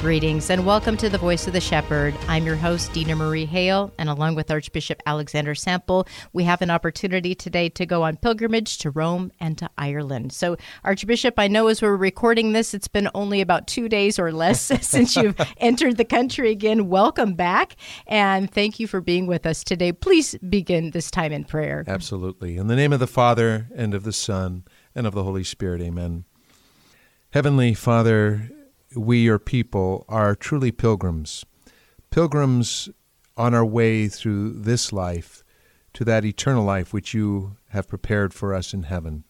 Greetings and welcome to the Voice of the Shepherd. I'm your host, Dina Marie Hale, and along with Archbishop Alexander Sample, we have an opportunity today to go on pilgrimage to Rome and to Ireland. So, Archbishop, I know as we're recording this, it's been only about two days or less since you've entered the country again. Welcome back, and thank you for being with us today. Please begin this time in prayer. Absolutely. In the name of the Father, and of the Son, and of the Holy Spirit, amen. Heavenly Father, we, your people, are truly pilgrims, pilgrims on our way through this life to that eternal life which you have prepared for us in heaven.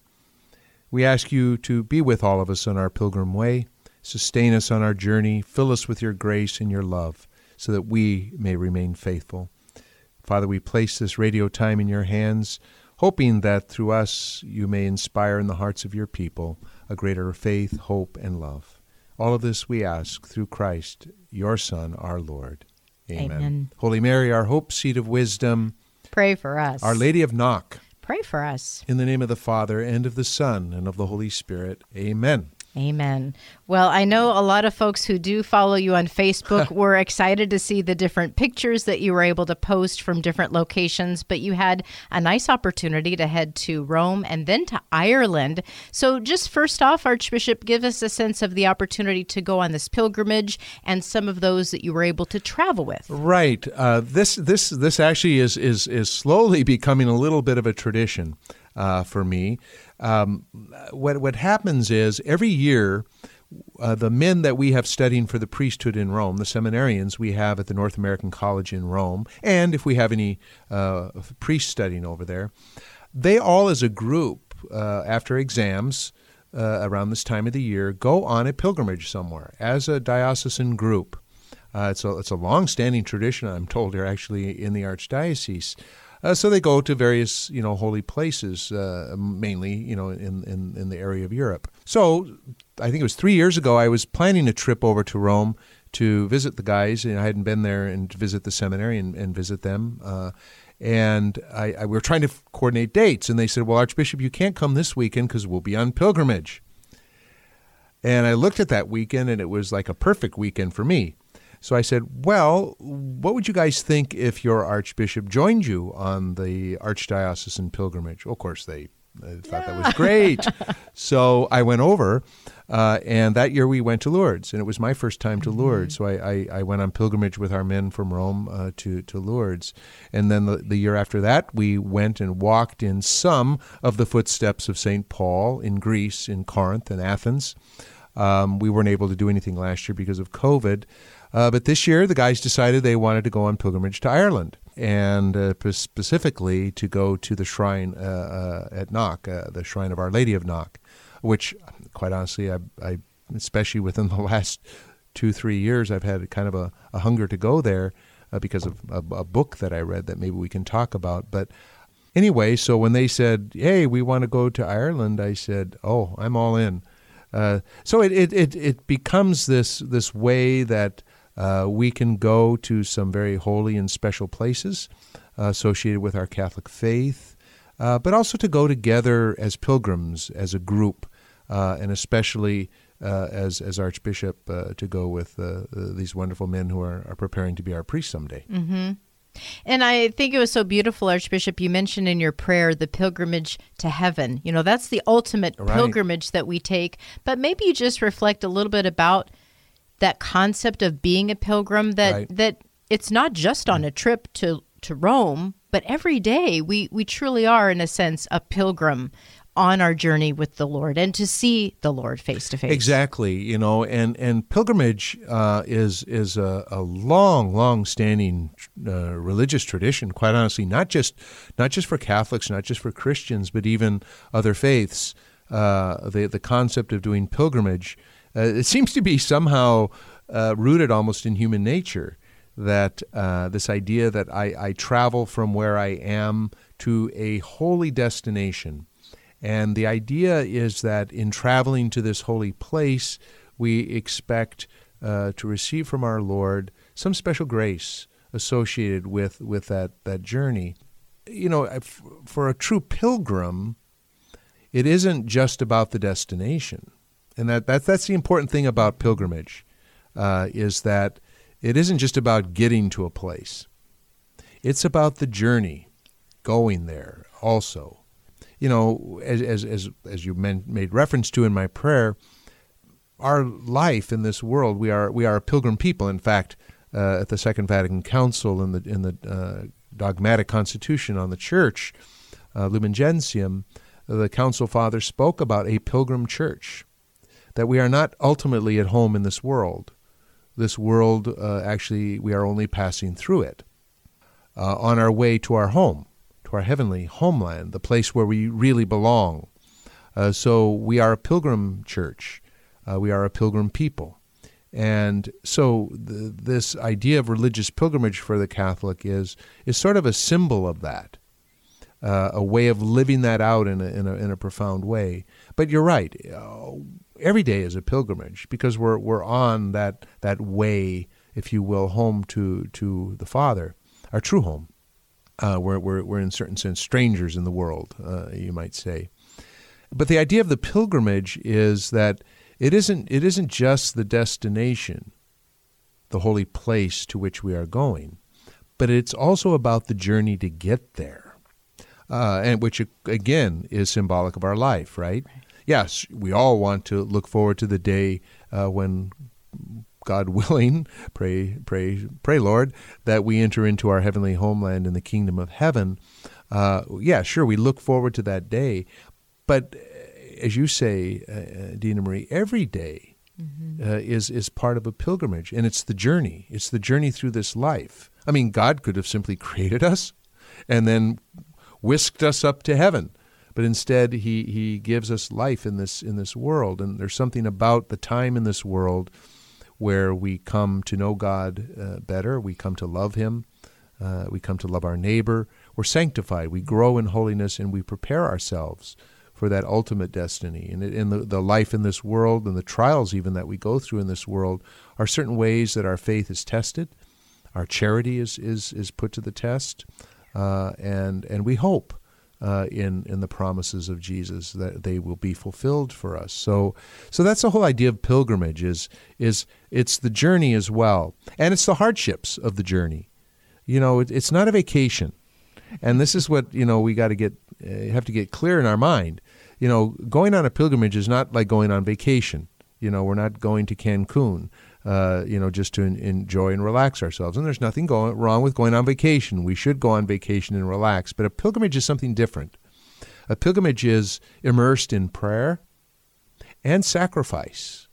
We ask you to be with all of us on our pilgrim way, sustain us on our journey, fill us with your grace and your love, so that we may remain faithful. Father, we place this radio time in your hands, hoping that through us you may inspire in the hearts of your people a greater faith, hope, and love. All of this we ask through Christ, your Son, our Lord. Amen. Amen. Holy Mary, our hope, seat of wisdom, Pray for us. Our Lady of Knock. Pray for us. In the name of the Father, and of the Son, and of the Holy Spirit. Amen. Amen. Well, I know a lot of folks who do follow you on Facebook were excited to see the different pictures that you were able to post from different locations, but you had a nice opportunity to head to Rome and then to Ireland. So, just first off, Archbishop, give us a sense of the opportunity to go on this pilgrimage and some of those that you were able to travel with. Right. Uh, this this this actually is is is slowly becoming a little bit of a tradition uh, for me. Um, what what happens is every year. Uh, the men that we have studying for the priesthood in Rome, the seminarians we have at the North American College in Rome, and if we have any uh, priests studying over there, they all as a group, uh, after exams uh, around this time of the year, go on a pilgrimage somewhere as a diocesan group. Uh, it's a it's a long-standing tradition. I'm told here actually in the archdiocese. Uh, so they go to various, you know, holy places, uh, mainly, you know, in, in, in the area of Europe. So I think it was three years ago, I was planning a trip over to Rome to visit the guys. And I hadn't been there and visit the seminary and, and visit them. Uh, and I, I, we were trying to coordinate dates. And they said, well, Archbishop, you can't come this weekend because we'll be on pilgrimage. And I looked at that weekend, and it was like a perfect weekend for me. So I said, Well, what would you guys think if your archbishop joined you on the archdiocesan pilgrimage? Well, of course, they thought yeah. that was great. so I went over, uh, and that year we went to Lourdes, and it was my first time to mm-hmm. Lourdes. So I, I, I, went on pilgrimage with our men from Rome uh, to, to Lourdes. And then the, the year after that, we went and walked in some of the footsteps of St. Paul in Greece, in Corinth and Athens. Um, we weren't able to do anything last year because of COVID. Uh, but this year, the guys decided they wanted to go on pilgrimage to Ireland, and uh, specifically to go to the shrine uh, uh at Knock, uh, the shrine of Our Lady of Knock, which, quite honestly, I, I, especially within the last two, three years, I've had kind of a, a hunger to go there uh, because of a, a, book that I read that maybe we can talk about. But anyway, so when they said, "Hey, we want to go to Ireland," I said, "Oh, I'm all in." so it, it, it, it becomes this this way that uh, we can go to some very holy and special places uh, associated with our Catholic faith, uh, but also to go together as pilgrims, as a group, uh, and especially uh, as as Archbishop uh, to go with these wonderful men who are, are, preparing to be our priests someday. Mm-hmm. And I think it was so beautiful, Archbishop. You mentioned in your prayer the pilgrimage to heaven. You know, that's the ultimate right. pilgrimage that we take. But maybe you just reflect a little bit about that concept of being a pilgrim that right. that it's not just on a trip to to Rome, but every day we, we truly are, in a sense, a pilgrim on our journey with the Lord and to see the Lord face to face. Exactly, you know, and and pilgrimage uh, is is a, a, long, long standing uh, religious tradition. Quite honestly, not just not just for Catholics, not just for Christians, but even other faiths. Uh, the the concept of doing pilgrimage uh, it seems to be somehow uh, rooted almost in human nature. That uh, this idea that I, I travel from where I am to a holy destination and the idea is that in traveling to this holy place, we expect uh, to receive from our Lord some special grace associated with, with that, that journey. You know, for a true pilgrim, it isn't just about the destination. And that, that that's the important thing about pilgrimage, uh, is that it isn't just about getting to a place. It's about the journey, going there also you know, as as as, as you made reference to in my prayer, our life in this world, we are we are a pilgrim people. In fact, uh, at the Second Vatican Council in the in the uh, dogmatic constitution on the Church, uh, Lumen Gentium, the Council Father spoke about a pilgrim church, that we are not ultimately at home in this world. This world, uh, actually, we are only passing through it uh, on our way to our home to our heavenly homeland, the place where we really belong. Uh, so we are a pilgrim church. Uh, we are a pilgrim people. And so the, this idea of religious pilgrimage for the Catholic is, is sort of a symbol of that, uh, a way of living that out in a, in, a, in a profound way. But you're right, uh, every day is a pilgrimage because we're, we're on that, that way, if you will, home to, to the Father, our true home. Uh, we're, we're, we're, in a certain sense, strangers in the world, uh, you might say. But the idea of the pilgrimage is that it isn't, it isn't just the destination, the holy place to which we are going, but it's also about the journey to get there, uh, and which, again, is symbolic of our life, right? right? Yes, we all want to look forward to the day uh, when God willing, pray, pray, pray, Lord, that we enter into our heavenly homeland in the kingdom of heaven. Uh, yeah, sure, we look forward to that day, but uh, as you say, uh, Dina Marie, every day mm-hmm. uh, is is part of a pilgrimage, and it's the journey. It's the journey through this life. I mean, God could have simply created us, and then whisked us up to heaven but instead he he gives us life in this in this world. And there's something about the time in this world where we come to know God uh, better, we come to love Him, uh, we come to love our neighbor. We're sanctified, we grow in holiness, and we prepare ourselves for that ultimate destiny. And in the, the life in this world and the trials even that we go through in this world are certain ways that our faith is tested, our charity is, is, is put to the test, uh, and, and we hope uh, in in the promises of Jesus that they will be fulfilled for us. So so that's the whole idea of pilgrimage is is it's the journey as well, and it's the hardships of the journey. You know, it, it's not a vacation, and this is what you know we got to get uh, have to get clear in our mind. You know, going on a pilgrimage is not like going on vacation. You know, we're not going to Cancun uh, you know, just to enjoy and relax ourselves. And there's nothing going, wrong with going on vacation. We should go on vacation and relax. But a pilgrimage is something different. A pilgrimage is immersed in prayer and sacrifice.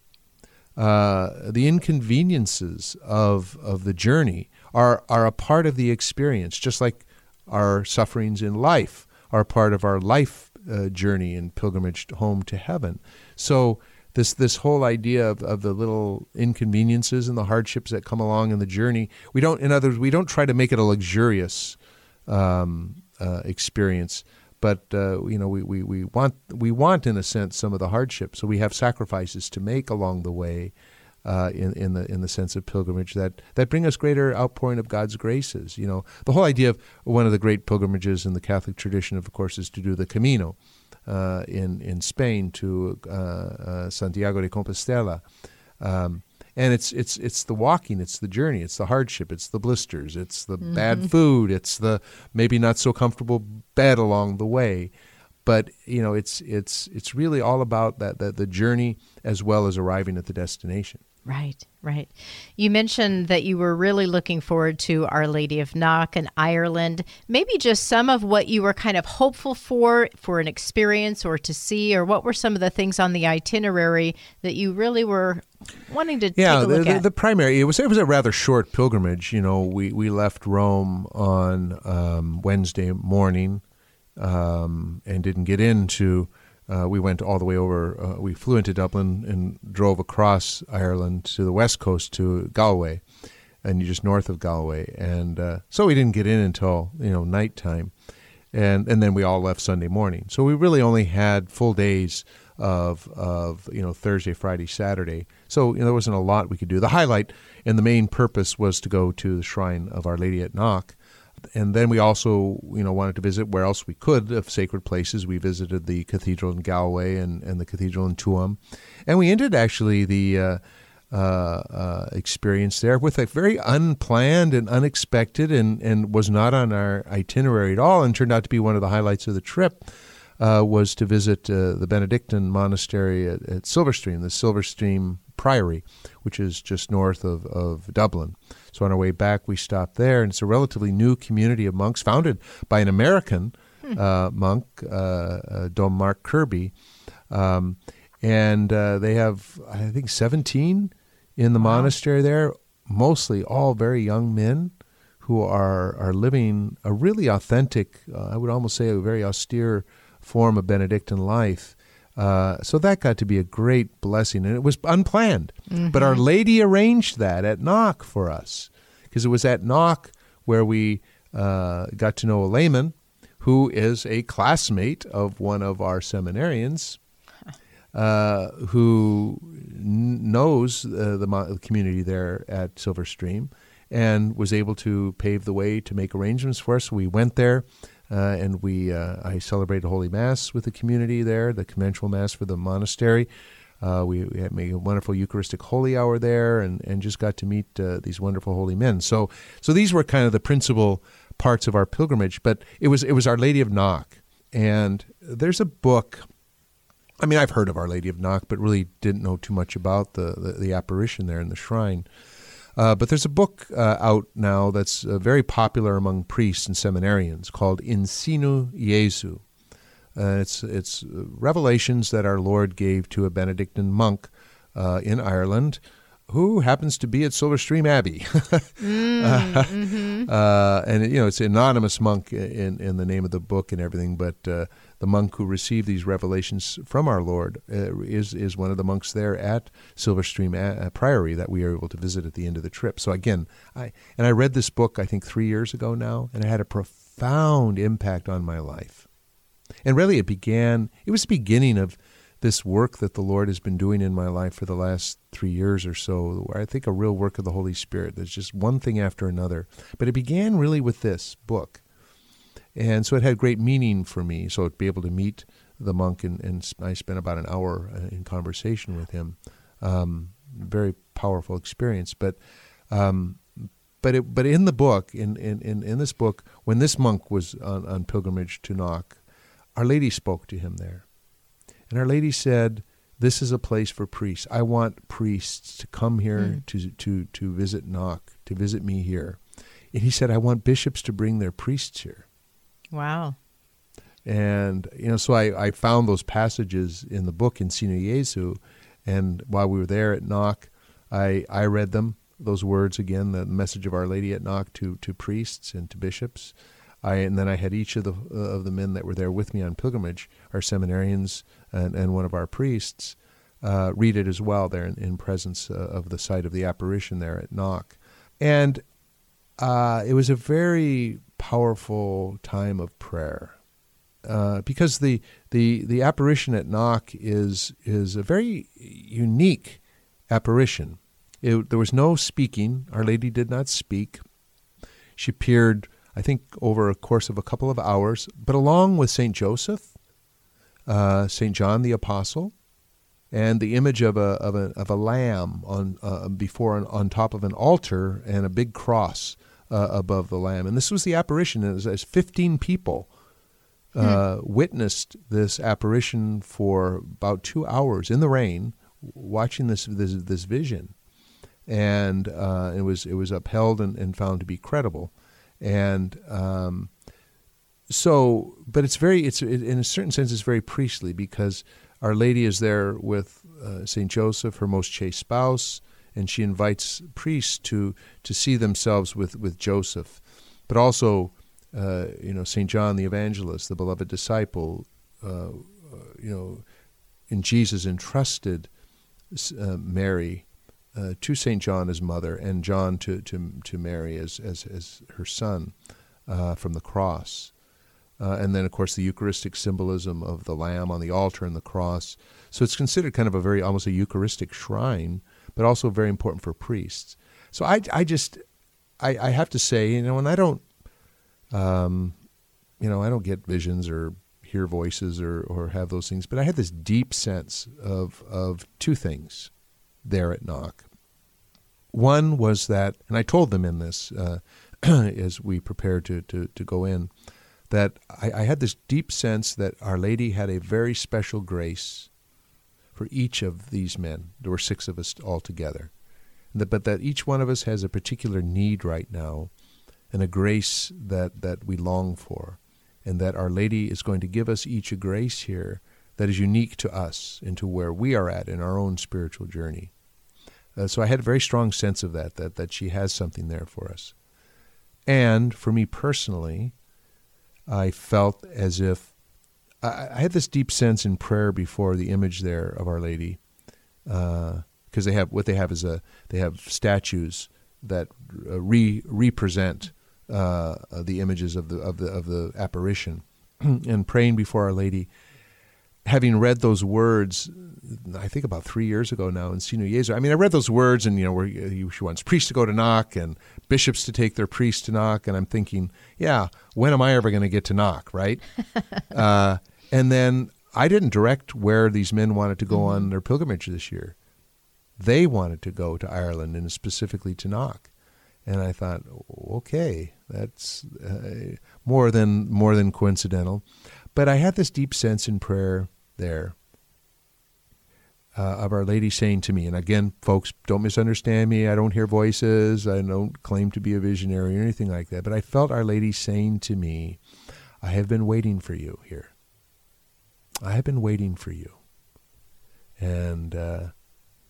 Uh, the inconveniences of, of the journey are, are a part of the experience, just like our sufferings in life are part of our life uh, journey and pilgrimage home to heaven. So this this whole idea of, of the little inconveniences and the hardships that come along in the journey. We don't, in other words, we don't try to make it a luxurious um, uh, experience, but uh, you know, we, we, we want we want in a sense some of the hardships. So we have sacrifices to make along the way. Uh, in, in the in the sense of pilgrimage that that bring us greater outpouring of God's graces. You know, the whole idea of one of the great pilgrimages in the Catholic tradition, of course, is to do the Camino, uh, in in Spain to uh, uh, Santiago de Compostela. Um, and it's it's it's the walking, it's the journey, it's the hardship, it's the blisters, it's the mm-hmm. bad food, it's the maybe not so comfortable bed along the way, but you know it's it's it's really all about that, that the journey as well as arriving at the destination. Right, right. You mentioned that you were really looking forward to Our Lady of Knock in Ireland. Maybe just some of what you were kind of hopeful for, for an experience or to see, or what were some of the things on the itinerary that you really were wanting to yeah, take a look the, at? the primary it was it was a rather short pilgrimage. You know, we we left Rome on um, Wednesday morning um, and didn't get into. Uh, we went all the way over. Uh, we flew into Dublin and drove across Ireland to the west coast to Galway, and just north of Galway. And uh, so we didn't get in until you know nighttime, and and then we all left Sunday morning. So we really only had full days of of you know Thursday, Friday, Saturday. So you know, there wasn't a lot we could do. The highlight and the main purpose was to go to the shrine of Our Lady at Knock and then we also, you know, wanted to visit where else we could of sacred places. We visited the cathedral in Galway and, and the cathedral in Tuam, and we ended actually the uh, uh, uh, experience there with a very unplanned and unexpected, and and was not on our itinerary at all, and turned out to be one of the highlights of the trip. Uh, was to visit uh, the Benedictine monastery at, at Silverstream, the Silverstream Priory, which is just north of, of Dublin. So on our way back, we stopped there, and it's a relatively new community of monks founded by an American hmm. uh, monk, uh, uh, Dom Mark Kirby. Um, and uh, they have, I think, 17 in the wow. monastery there, mostly all very young men who are, are living a really authentic, uh, I would almost say a very austere form of Benedictine life. Uh, so that got to be a great blessing, and it was unplanned. Mm-hmm. But Our Lady arranged that at Knock for us, because it was at Knock where we uh, got to know a layman who is a classmate of one of our seminarians, uh, who n- knows uh, the mo- community there at Silverstream, and was able to pave the way to make arrangements for us. We went there. Uh, and we uh, I celebrated Holy Mass with the community there, the conventual Mass for the monastery. Uh, we, we, had made a wonderful Eucharistic Holy Hour there, and, and just got to meet uh, these wonderful holy men. So so these were kind of the principal parts of our pilgrimage. But it was it was Our Lady of Knock, and there's a book. I mean, I've heard of Our Lady of Knock, but really didn't know too much about the, the, the apparition there in the shrine. Uh, but there's a book uh, out now that's uh, very popular among priests and seminarians called In Sinu Jesu. Uh, it's it's revelations that our Lord gave to a Benedictine monk uh, in Ireland who happens to be at Silverstream Abbey. mm, mm-hmm. uh, and, you know, it's an anonymous monk in, in the name of the book and everything, but uh, the monk who received these revelations from our Lord uh, is, is one of the monks there at Silverstream a- Priory that we are able to visit at the end of the trip. So, again, I, and I read this book, I think, three years ago now, and it had a profound impact on my life. And really, it began, it was the beginning of this work that the Lord has been doing in my life for the last three years or so, I think a real work of the Holy Spirit. There's just one thing after another. But it began really with this book. And so it had great meaning for me. So to be able to meet the monk, and, and I spent about an hour uh, in conversation with him. Um, very powerful experience. But um, but it, but in the book, in, in, in, in this book, when this monk was on, on pilgrimage to Knock, Our Lady spoke to him there. And Our Lady said, This is a place for priests. I want priests to come here mm. to, to, to visit Knock, to visit me here. And he said, I want bishops to bring their priests here. Wow. And, you know, so I, I found those passages in the book in Sinu Jesu. And while we were there at Knock, I, I read them, those words again, the message of Our Lady at Knock to, to priests and to bishops. I, and then I had each of the uh, of the men that were there with me on pilgrimage, our seminarians and, and one of our priests, uh, read it as well there in, in presence uh, of the site of the apparition there at Knock. And uh, it was a very powerful time of prayer. Uh, because the, the, the apparition at Knock is, is a very unique apparition. It, there was no speaking. Our Lady did not speak. She appeared I think, over a course of a couple of hours. But along with St. Joseph, uh, St. John the Apostle, and the image of a, of a, of a lamb on, uh, before an, on top of an altar and a big cross uh, above the lamb. And this was the apparition as, as 15 people uh, hmm. witnessed this apparition for about two hours in the rain, watching this, this, this vision. and uh, it was it was upheld and, and, found to be credible, and um, so but it's very it's in a certain sense it's very priestly because Our Lady is there with uh, Saint Joseph, her most chaste spouse, and she invites priests to to see themselves with with Joseph, but also uh, you know Saint John the Evangelist, the beloved disciple, uh, you know, in Jesus entrusted uh, Mary uh, to Saint John as mother, and John to to to Mary as as as her son uh, from the cross. Uh, and then, of course, the Eucharistic symbolism of the Lamb on the altar and the cross. So it's considered kind of a very almost a Eucharistic shrine, but also very important for priests. So I, I just, I, I have to say, you know, and I don't, um, you know, I don't get visions or hear voices or, or have those things, but I had this deep sense of of two things there at Knock. One was that, and I told them in this uh, as we prepared to, to, to go in, that I, I, had this deep sense that Our Lady had a very special grace for each of these men. There were six of us all together. but that each one of us has a particular need right now and a grace that, that we long for. And that Our Lady is going to give us each a grace here that is unique to us and to where we are at in our own spiritual journey. Uh, so I had a very strong sense of that, that, that she has something there for us. And for me personally, I felt as if I, had this deep sense in prayer before the image there of Our Lady, because uh, they have what they have is a they have statues that uh, re represent uh, the images of the of the of the apparition, and praying before Our Lady having read those words, I think about three years ago now in Sinu Jesu. I mean, I read those words, and you know, where she wants priests to go to knock and bishops to take their priests to knock, and I'm thinking, yeah, when am I ever going to get to knock, right? uh, and then I didn't direct where these men wanted to go mm-hmm. on their pilgrimage this year. They wanted to go to Ireland and specifically to knock, and I thought, okay, that's uh, more than more than coincidental. But I had this deep sense in prayer there uh, of Our Lady saying to me, and again, folks, don't misunderstand me. I don't hear voices. I don't claim to be a visionary or anything like that. But I felt Our Lady saying to me, I have been waiting for you here. I have been waiting for you. And uh,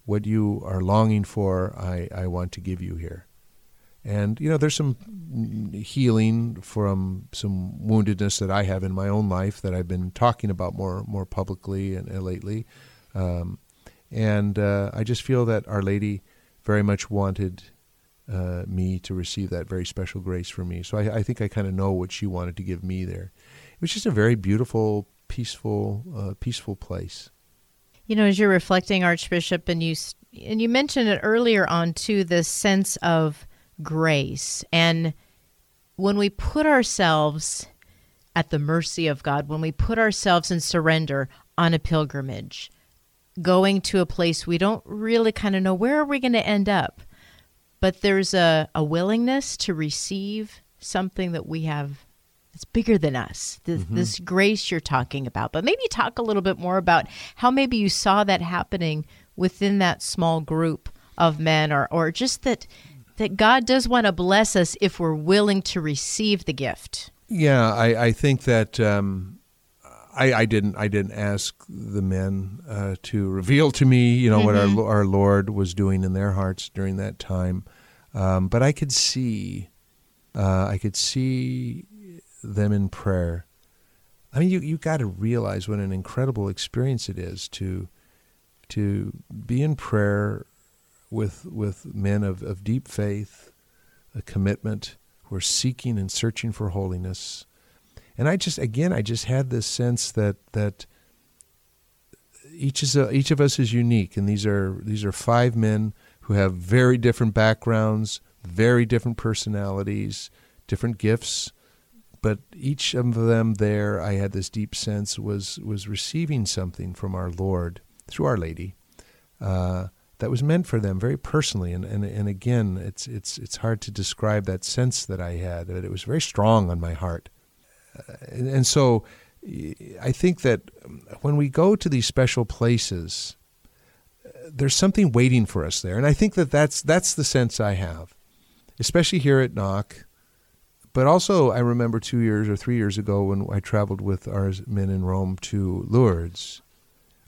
what you are longing for, I, I want to give you here. And, you know, there's some healing from some woundedness that I have in my own life that I've been talking about more, more publicly and, and lately. Um, and uh, I just feel that Our Lady very much wanted uh, me to receive that very special grace for me. So I, I think I kind of know what she wanted to give me there. It was just a very beautiful, peaceful, uh, peaceful place. You know, as you're reflecting, Archbishop, and you and you mentioned it earlier on too, this sense of grace. And when we put ourselves at the mercy of God, when we put ourselves in surrender on a pilgrimage, going to a place we don't really kind of know where are we going to end up, but there's a, a willingness to receive something that we have that's bigger than us, this, mm-hmm. this grace you're talking about. But maybe talk a little bit more about how maybe you saw that happening within that small group of men or, or just that that God does want to bless us if we're willing to receive the gift. Yeah, I, I think that um, I, I, didn't I didn't ask the men uh, to reveal to me, you know, mm-hmm. what our our Lord was doing in their hearts during that time, um, but I could see, uh, I could see them in prayer. I mean, you you got to realize what an incredible experience it is to to be in prayer with with men of, of deep faith, a commitment, who are seeking and searching for holiness. And I just again I just had this sense that that each is a, each of us is unique, and these are these are five men who have very different backgrounds, very different personalities, different gifts, but each of them there I had this deep sense was was receiving something from our Lord through Our Lady. Uh, that was meant for them very personally. And, and, and again, it's, it's, it's hard to describe that sense that I had, but it was very strong on my heart. Uh, and, and so I think that when we go to these special places, there's something waiting for us there, and I think that that's that's the sense I have, especially here at Knock. But also, I remember two years or three years ago when I traveled with our men in Rome to Lourdes.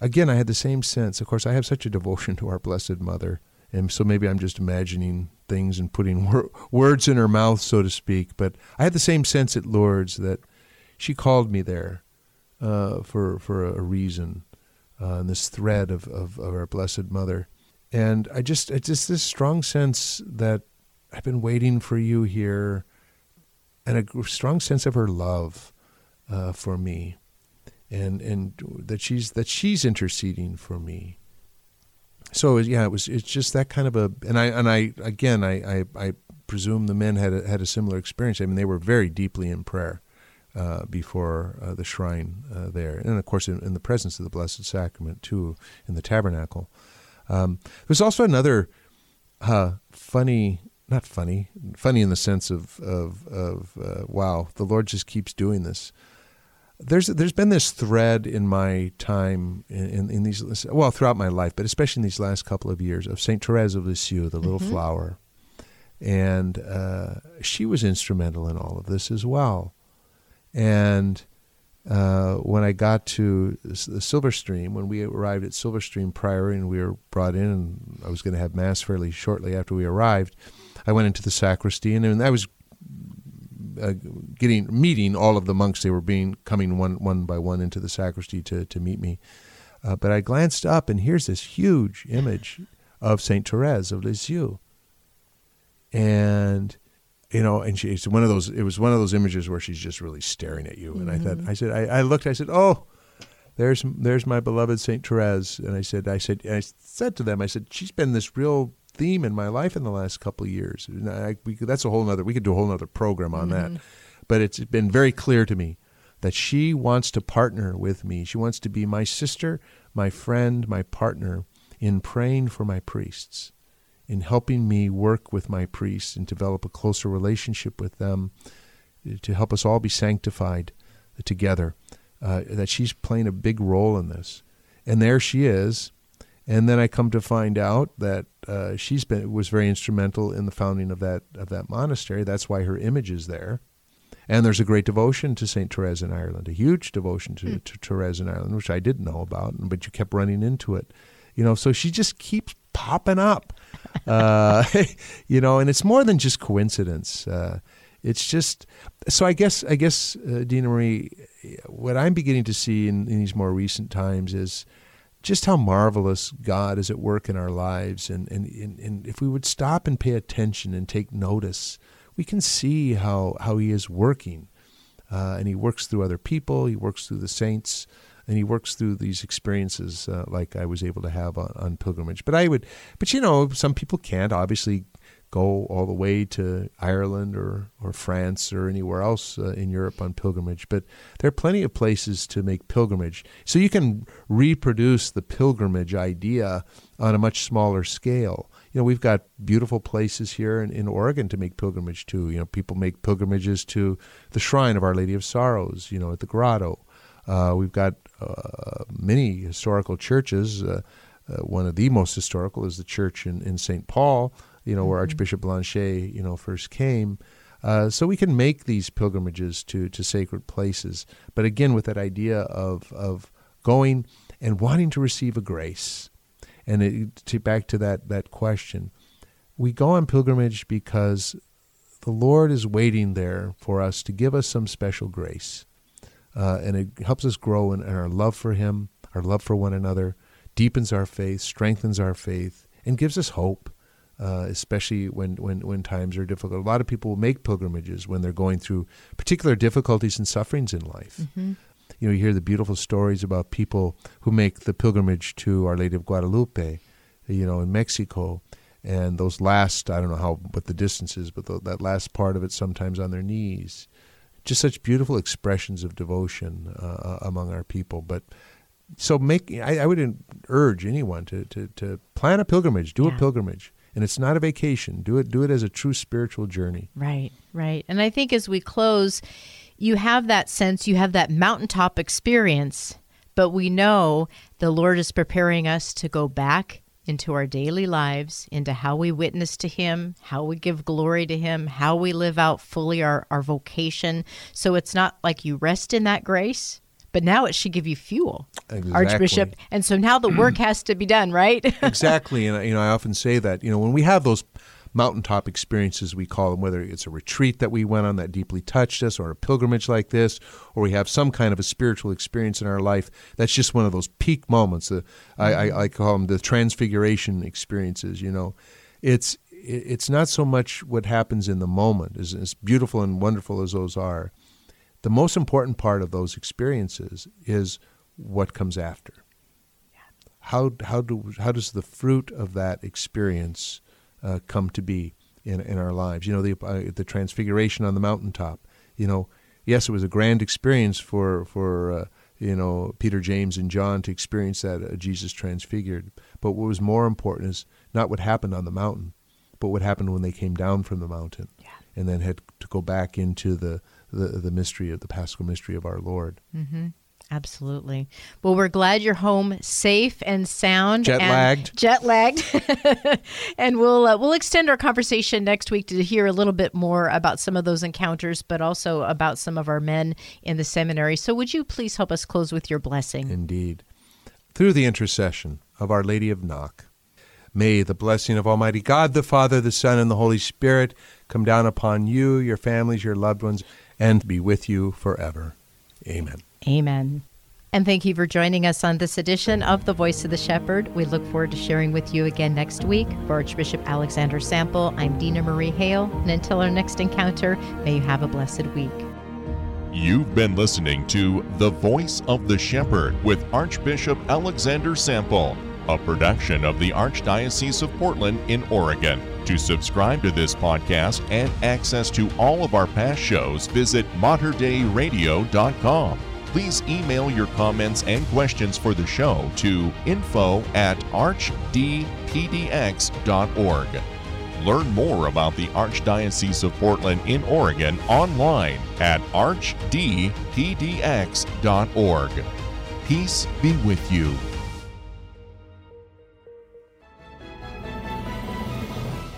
Again, I had the same sense. Of course, I have such a devotion to our Blessed Mother, and so maybe I'm just imagining things and putting wor- words in her mouth, so to speak. But I had the same sense at Lourdes that she called me there uh, for for a reason, uh, and this thread of, of, of our Blessed Mother. And I just it's just this strong sense that I've been waiting for you here, and a strong sense of her love uh, for me, and and that she's that she's interceding for me. So yeah, it was it's just that kind of a and I and I again I I, I presume the men had a, had a similar experience. I mean, they were very deeply in prayer uh, before uh, the shrine uh, there, and of course in, in, the presence of the Blessed Sacrament too in the tabernacle. Um, there's also another uh, funny, not funny, funny in the sense of of, of uh, wow, the Lord just keeps doing this. There's there's been this thread in my time in, in, in these well throughout my life, but especially in these last couple of years of Saint Therese of Lisieux, the little mm-hmm. flower, and uh, she was instrumental in all of this as well. And uh, when I got to the Silverstream, when we arrived at Silverstream Priory and we were brought in, and I was going to have Mass fairly shortly after we arrived, I went into the sacristy and, and I was uh, getting meeting all of the monks. They were being coming one one by one into the sacristy to to meet me. Uh, but I glanced up and here's this huge image of Saint Therese of Lisieux, and you know, and she's one of those. It was one of those images where she's just really staring at you. And mm-hmm. I thought, mm-hmm. I said, I, I, looked, I said, oh, there's there's my beloved Saint Therese. And I said, I said, I said to them, I said, she's been this real theme in my life in the last couple of years. I, we, that's a whole nother. We could do a whole nother program on mm-hmm. that. But it's been very clear to me that she wants to partner with me. She wants to be my sister, my friend, my partner in praying for my priests in helping me work with my priests and develop a closer relationship with them to help us all be sanctified together. Uh, that she's playing a big role in this. And there she is. And then I come to find out that uh, she's been was very instrumental in the founding of that of that monastery. That's why her image is there. And there's a great devotion to Saint Therese in Ireland, a huge devotion to, mm. to Therese in Ireland, which I didn't know about, but you kept running into it. You know, so she just keeps popping up. Uh, you know, and it's more than just coincidence. Uh, it's just so. I guess I guess uh, Dina Marie, what I'm beginning to see in, in, these more recent times is just how marvelous God is at work in our lives, and and, and, and if we would stop and pay attention and take notice, we can see how how He is working, uh, and He works through other people. He works through the saints and he works through these experiences uh, like I was able to have on, on, pilgrimage. But I would, but you know, some people can't obviously go all the way to Ireland or or France or anywhere else uh, in Europe on pilgrimage. But there are plenty of places to make pilgrimage, so you can reproduce the pilgrimage idea on a much smaller scale. You know, we've got beautiful places here in, in Oregon to make pilgrimage to. You know, people make pilgrimages to the shrine of Our Lady of Sorrows. You know, at the Grotto. Uh, we've got uh, many historical churches. Uh, uh, one of the most historical is the church in, in St. Paul, you know, mm-hmm. where Archbishop Blanchet, you know, first came. Uh, so we can make these pilgrimages to, to sacred places, but again with that idea of of going and wanting to receive a grace, and it, to back to that that question, we go on pilgrimage because the Lord is waiting there for us to give us some special grace uh, and it helps us grow in, in, our love for Him, our love for one another, deepens our faith, strengthens our faith, and gives us hope. Uh, especially when, when, when times are difficult. A lot of people make pilgrimages when they're going through particular difficulties and sufferings in life. Mm-hmm. You know, you hear the beautiful stories about people who make the pilgrimage to Our Lady of Guadalupe, you know, in Mexico, and those last, I don't know how, what the distance is, but the, that last part of it sometimes on their knees just such beautiful expressions of devotion uh, uh, among our people. But so make I, I would urge anyone to, to, to plan a pilgrimage, do yeah. a pilgrimage. And it's not a vacation. Do it do it as a true spiritual journey. Right, right. And I think as we close, you have that sense, you have that mountaintop experience, but we know the Lord is preparing us to go back into our daily lives, into how we witness to Him, how we give glory to Him, how we live out fully our, our vocation. So it's not like you rest in that grace, but now it should give you fuel, Exactly. Archbishop. And so now the work has to be done, right? exactly, and you know I often say that you know when we have those mountaintop experiences we call them whether it's a retreat that we went on that deeply touched us or a pilgrimage like this or we have some kind of a spiritual experience in our life that's just one of those peak moments uh, I, I, I call them the transfiguration experiences you know it's it's not so much what happens in the moment as, as beautiful and wonderful as those are the most important part of those experiences is what comes after how how do how does the fruit of that experience uh, come to be in in our lives? You know, the uh, the transfiguration on the mountaintop. You know, yes, it was a grand experience for for uh, you know Peter, James, and John to experience that uh, Jesus transfigured. But what was more important is not what happened on the mountain, but what happened when they came down from the mountain, Yeah. and then had to go back into the the, the mystery of the Paschal mystery of our Lord. Absolutely. Well, we're glad you're home safe and sound. Jet and- lagged. Jet lagged. and we'll uh, we'll extend our conversation next week to hear a little bit more about some of those encounters, but also about some of our men in the seminary. So, would you please help us close with your blessing? Indeed. Through the intercession of Our Lady of Knock, may the blessing of Almighty God, the Father, the Son, and the Holy Spirit come down upon you, your families, your loved ones, and be with you forever. Amen. Amen. And thank you for joining us on this edition of The Voice of the Shepherd. We look forward to sharing with you again next week. For Archbishop Alexander Sample, I'm Dina Marie Hale. And until our next encounter, may you have a blessed week. You've been listening to The Voice of the Shepherd with Archbishop Alexander Sample, a production of the Archdiocese of Portland in Oregon. To subscribe to this podcast and access to all of our past shows, visit materdeiradio.com. Please email your comments and questions for the show to info at archdpdx.org. Learn more about the Archdiocese of Portland in Oregon online at archdpdx.org. Peace be with you.